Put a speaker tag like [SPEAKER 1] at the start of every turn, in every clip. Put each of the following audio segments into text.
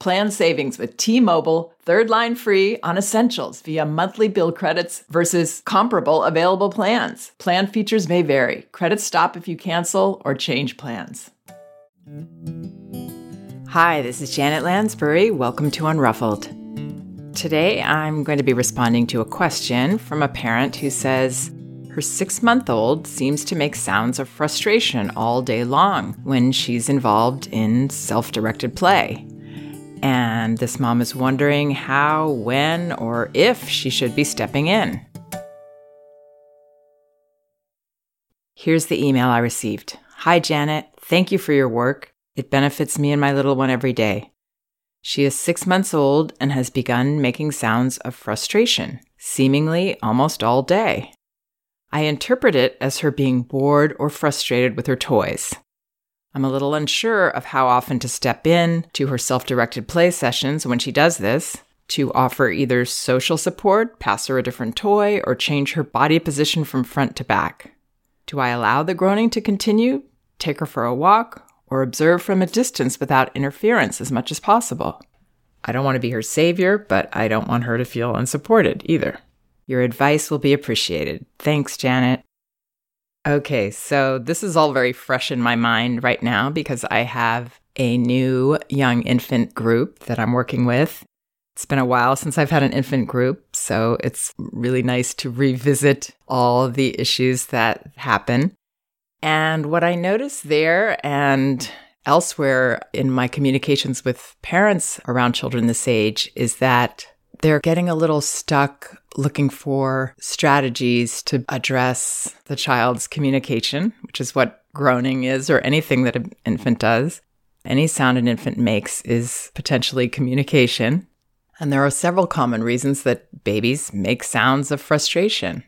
[SPEAKER 1] Plan savings with T-Mobile, third line free on essentials via monthly bill credits versus comparable available plans. Plan features may vary. Credits stop if you cancel or change plans. Hi, this is Janet Lansbury. Welcome to Unruffled. Today I'm going to be responding to a question from a parent who says, her six month old seems to make sounds of frustration all day long when she's involved in self directed play. And this mom is wondering how, when, or if she should be stepping in. Here's the email I received Hi, Janet. Thank you for your work. It benefits me and my little one every day. She is six months old and has begun making sounds of frustration, seemingly almost all day. I interpret it as her being bored or frustrated with her toys. I'm a little unsure of how often to step in to her self directed play sessions when she does this, to offer either social support, pass her a different toy, or change her body position from front to back. Do I allow the groaning to continue, take her for a walk, or observe from a distance without interference as much as possible? I don't want to be her savior, but I don't want her to feel unsupported either. Your advice will be appreciated. Thanks, Janet. Okay, so this is all very fresh in my mind right now because I have a new young infant group that I'm working with. It's been a while since I've had an infant group, so it's really nice to revisit all the issues that happen. And what I notice there and elsewhere in my communications with parents around children this age is that they're getting a little stuck looking for strategies to address the child's communication, which is what groaning is or anything that an infant does. Any sound an infant makes is potentially communication. And there are several common reasons that babies make sounds of frustration.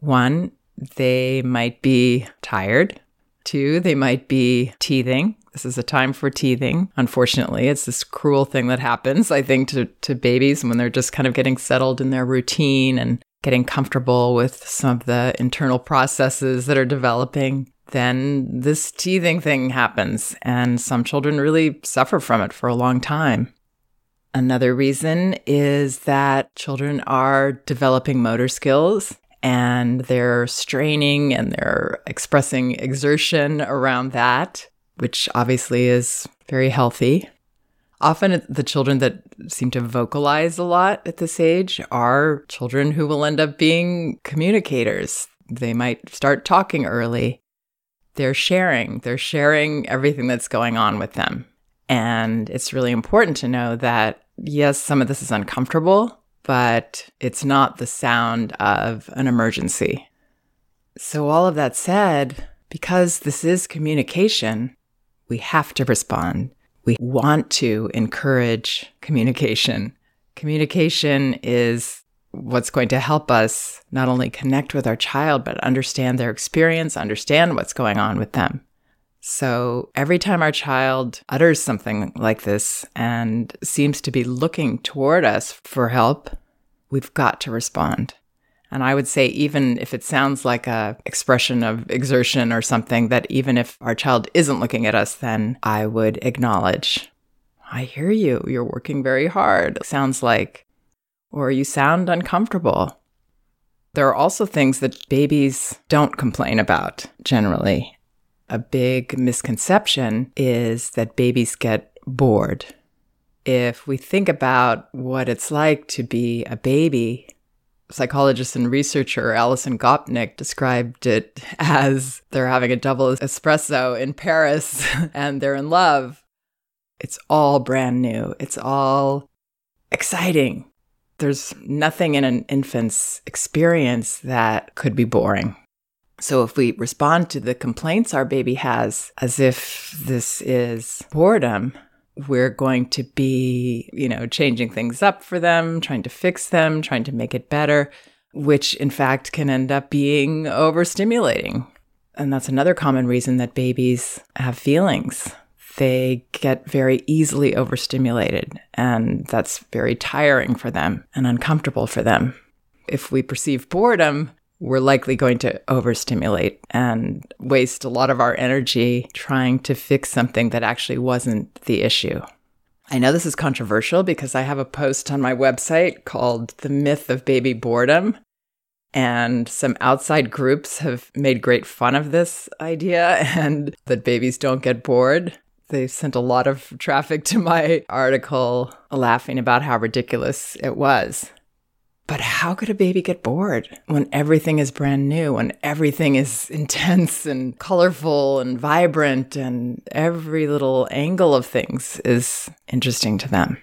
[SPEAKER 1] One, they might be tired. Two, they might be teething. This is a time for teething. Unfortunately, it's this cruel thing that happens, I think, to, to babies when they're just kind of getting settled in their routine and getting comfortable with some of the internal processes that are developing. Then this teething thing happens, and some children really suffer from it for a long time. Another reason is that children are developing motor skills and they're straining and they're expressing exertion around that which obviously is very healthy. Often, the children that seem to vocalize a lot at this age are children who will end up being communicators. They might start talking early. They're sharing, they're sharing everything that's going on with them. And it's really important to know that, yes, some of this is uncomfortable, but it's not the sound of an emergency. So, all of that said, because this is communication, we have to respond. We want to encourage communication. Communication is what's going to help us not only connect with our child, but understand their experience, understand what's going on with them. So every time our child utters something like this and seems to be looking toward us for help, we've got to respond. And I would say, even if it sounds like a expression of exertion or something, that even if our child isn't looking at us, then I would acknowledge, I hear you. You're working very hard. Sounds like, or you sound uncomfortable. There are also things that babies don't complain about generally. A big misconception is that babies get bored. If we think about what it's like to be a baby, psychologist and researcher Alison Gopnik described it as they're having a double espresso in Paris and they're in love. It's all brand new. It's all exciting. There's nothing in an infant's experience that could be boring. So if we respond to the complaints our baby has as if this is boredom, we're going to be, you know, changing things up for them, trying to fix them, trying to make it better, which in fact can end up being overstimulating. And that's another common reason that babies have feelings. They get very easily overstimulated, and that's very tiring for them and uncomfortable for them. If we perceive boredom, we're likely going to overstimulate and waste a lot of our energy trying to fix something that actually wasn't the issue. I know this is controversial because I have a post on my website called The Myth of Baby Boredom. And some outside groups have made great fun of this idea and that babies don't get bored. They sent a lot of traffic to my article laughing about how ridiculous it was. But how could a baby get bored when everything is brand new, when everything is intense and colorful and vibrant, and every little angle of things is interesting to them?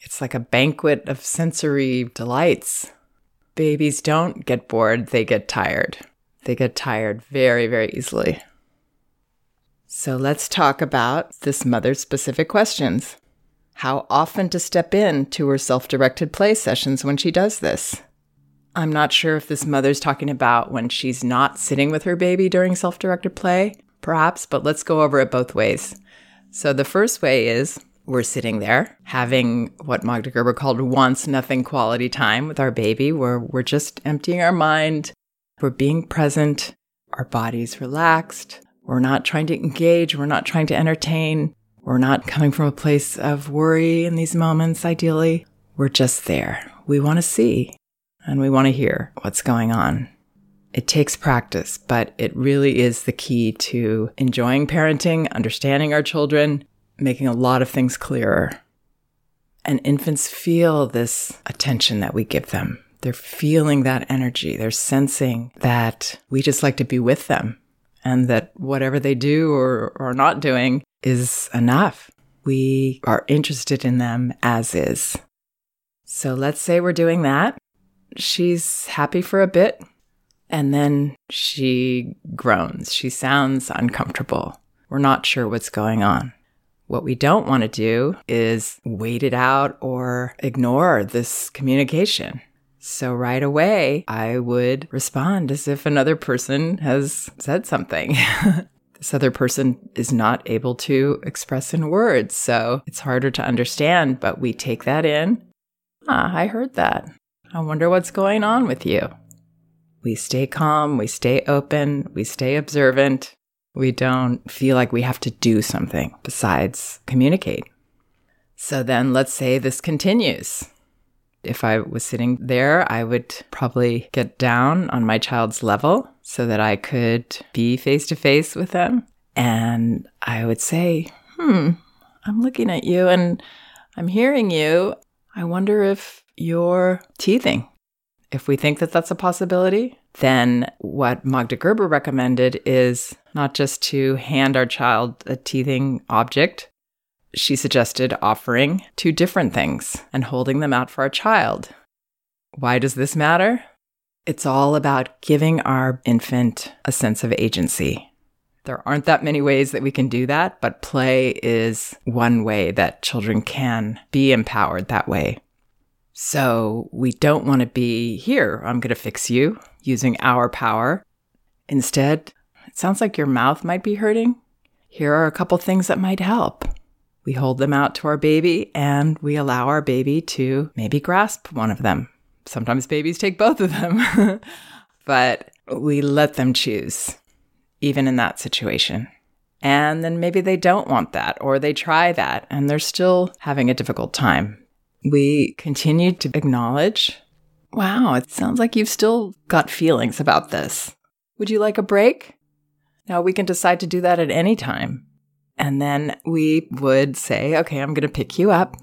[SPEAKER 1] It's like a banquet of sensory delights. Babies don't get bored, they get tired. They get tired very, very easily. So let's talk about this mother specific questions how often to step in to her self directed play sessions when she does this. I'm not sure if this mother's talking about when she's not sitting with her baby during self directed play, perhaps, but let's go over it both ways. So the first way is we're sitting there having what Magda Gerber called wants nothing quality time with our baby, where we're just emptying our mind, we're being present, our body's relaxed, we're not trying to engage, we're not trying to entertain, we're not coming from a place of worry in these moments, ideally. We're just there. We want to see and we want to hear what's going on. It takes practice, but it really is the key to enjoying parenting, understanding our children, making a lot of things clearer. And infants feel this attention that we give them. They're feeling that energy. They're sensing that we just like to be with them and that whatever they do or are not doing is enough. We are interested in them as is. So let's say we're doing that. She's happy for a bit, and then she groans. She sounds uncomfortable. We're not sure what's going on. What we don't want to do is wait it out or ignore this communication. So right away, I would respond as if another person has said something. this other person is not able to express in words. So it's harder to understand, but we take that in. Ah, I heard that. I wonder what's going on with you. We stay calm, we stay open, we stay observant. We don't feel like we have to do something besides communicate. So then let's say this continues. If I was sitting there, I would probably get down on my child's level so that I could be face to face with them. And I would say, Hmm, I'm looking at you and I'm hearing you. I wonder if you're teething. If we think that that's a possibility, then what Magda Gerber recommended is not just to hand our child a teething object, she suggested offering two different things and holding them out for our child. Why does this matter? It's all about giving our infant a sense of agency. There aren't that many ways that we can do that, but play is one way that children can be empowered that way. So we don't want to be here, I'm going to fix you using our power. Instead, it sounds like your mouth might be hurting. Here are a couple things that might help. We hold them out to our baby and we allow our baby to maybe grasp one of them. Sometimes babies take both of them, but we let them choose, even in that situation. And then maybe they don't want that, or they try that and they're still having a difficult time. We continue to acknowledge wow, it sounds like you've still got feelings about this. Would you like a break? Now we can decide to do that at any time. And then we would say, okay, I'm going to pick you up.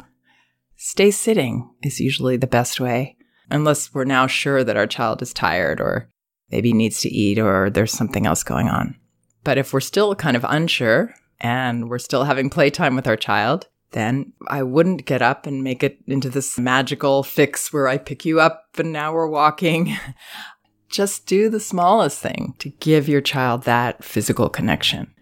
[SPEAKER 1] Stay sitting is usually the best way, unless we're now sure that our child is tired or maybe needs to eat or there's something else going on. But if we're still kind of unsure and we're still having playtime with our child, then I wouldn't get up and make it into this magical fix where I pick you up and now we're walking. Just do the smallest thing to give your child that physical connection.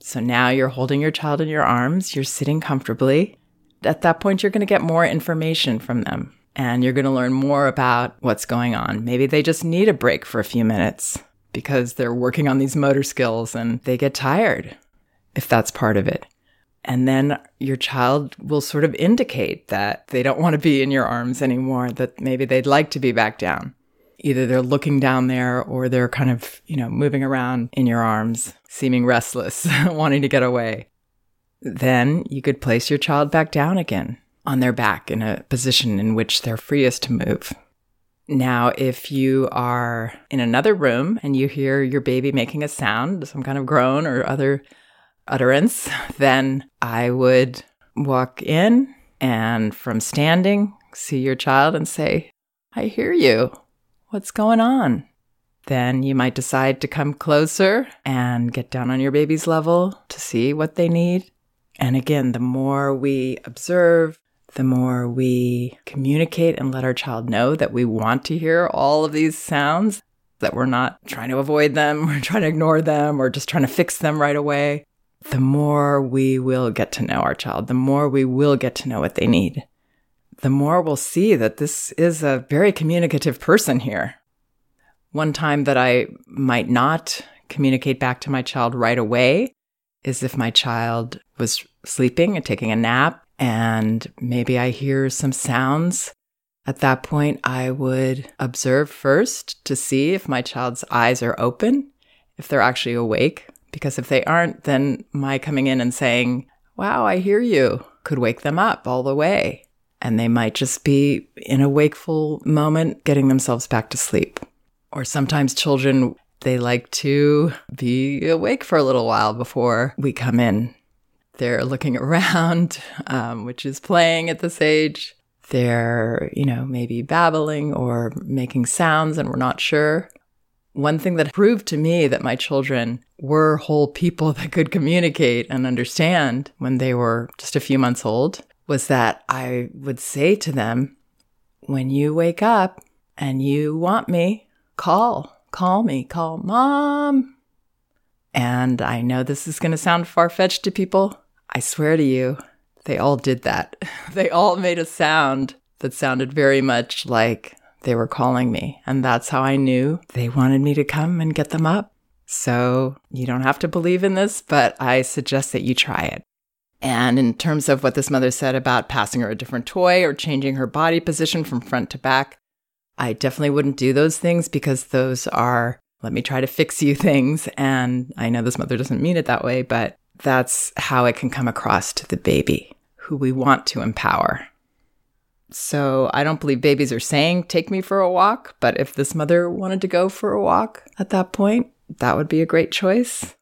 [SPEAKER 1] So now you're holding your child in your arms, you're sitting comfortably. At that point, you're going to get more information from them and you're going to learn more about what's going on. Maybe they just need a break for a few minutes because they're working on these motor skills and they get tired, if that's part of it. And then your child will sort of indicate that they don't want to be in your arms anymore, that maybe they'd like to be back down. Either they're looking down there or they're kind of, you know, moving around in your arms, seeming restless, wanting to get away. Then you could place your child back down again on their back in a position in which they're freest to move. Now, if you are in another room and you hear your baby making a sound, some kind of groan or other utterance, then I would walk in and from standing, see your child and say, I hear you. What's going on? Then you might decide to come closer and get down on your baby's level to see what they need. And again, the more we observe, the more we communicate and let our child know that we want to hear all of these sounds, that we're not trying to avoid them, we're trying to ignore them, or just trying to fix them right away, the more we will get to know our child, the more we will get to know what they need. The more we'll see that this is a very communicative person here. One time that I might not communicate back to my child right away is if my child was sleeping and taking a nap, and maybe I hear some sounds. At that point, I would observe first to see if my child's eyes are open, if they're actually awake. Because if they aren't, then my coming in and saying, Wow, I hear you, could wake them up all the way. And they might just be in a wakeful moment getting themselves back to sleep. Or sometimes children, they like to be awake for a little while before we come in. They're looking around, um, which is playing at this age. They're, you know, maybe babbling or making sounds and we're not sure. One thing that proved to me that my children were whole people that could communicate and understand when they were just a few months old was that I would say to them, when you wake up and you want me, call, call me, call mom. And I know this is going to sound far fetched to people. I swear to you, they all did that. they all made a sound that sounded very much like they were calling me. And that's how I knew they wanted me to come and get them up. So you don't have to believe in this, but I suggest that you try it. And in terms of what this mother said about passing her a different toy or changing her body position from front to back, I definitely wouldn't do those things because those are, let me try to fix you things. And I know this mother doesn't mean it that way, but that's how it can come across to the baby who we want to empower. So I don't believe babies are saying, take me for a walk. But if this mother wanted to go for a walk at that point, that would be a great choice.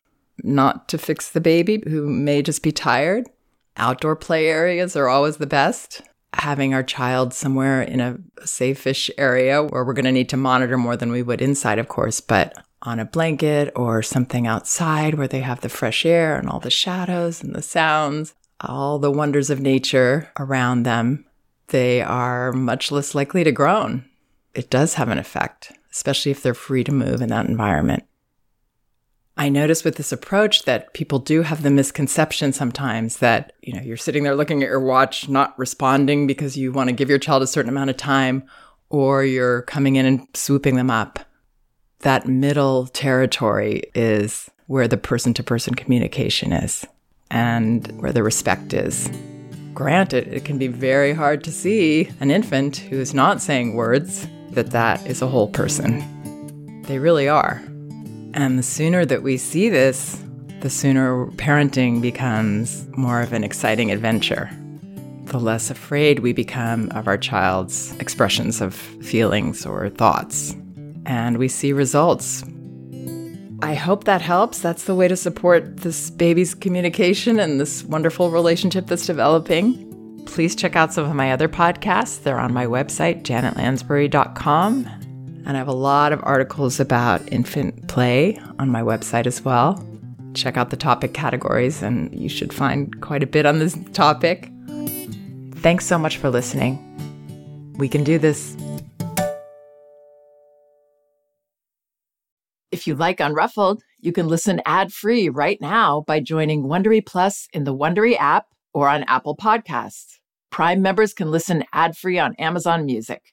[SPEAKER 1] Not to fix the baby who may just be tired. Outdoor play areas are always the best. Having our child somewhere in a safe-ish area where we're going to need to monitor more than we would inside, of course, but on a blanket or something outside where they have the fresh air and all the shadows and the sounds, all the wonders of nature around them, they are much less likely to groan. It does have an effect, especially if they're free to move in that environment. I notice with this approach that people do have the misconception sometimes that, you know, you're sitting there looking at your watch, not responding because you want to give your child a certain amount of time, or you're coming in and swooping them up. That middle territory is where the person to person communication is and where the respect is. Granted, it can be very hard to see an infant who is not saying words that that is a whole person. They really are. And the sooner that we see this, the sooner parenting becomes more of an exciting adventure. The less afraid we become of our child's expressions of feelings or thoughts. And we see results. I hope that helps. That's the way to support this baby's communication and this wonderful relationship that's developing. Please check out some of my other podcasts. They're on my website, janetlansbury.com. And I have a lot of articles about infant play on my website as well. Check out the topic categories, and you should find quite a bit on this topic. Thanks so much for listening. We can do this. If you like Unruffled, you can listen ad-free right now by joining Wondery Plus in the Wondery app or on Apple Podcasts. Prime members can listen ad-free on Amazon Music.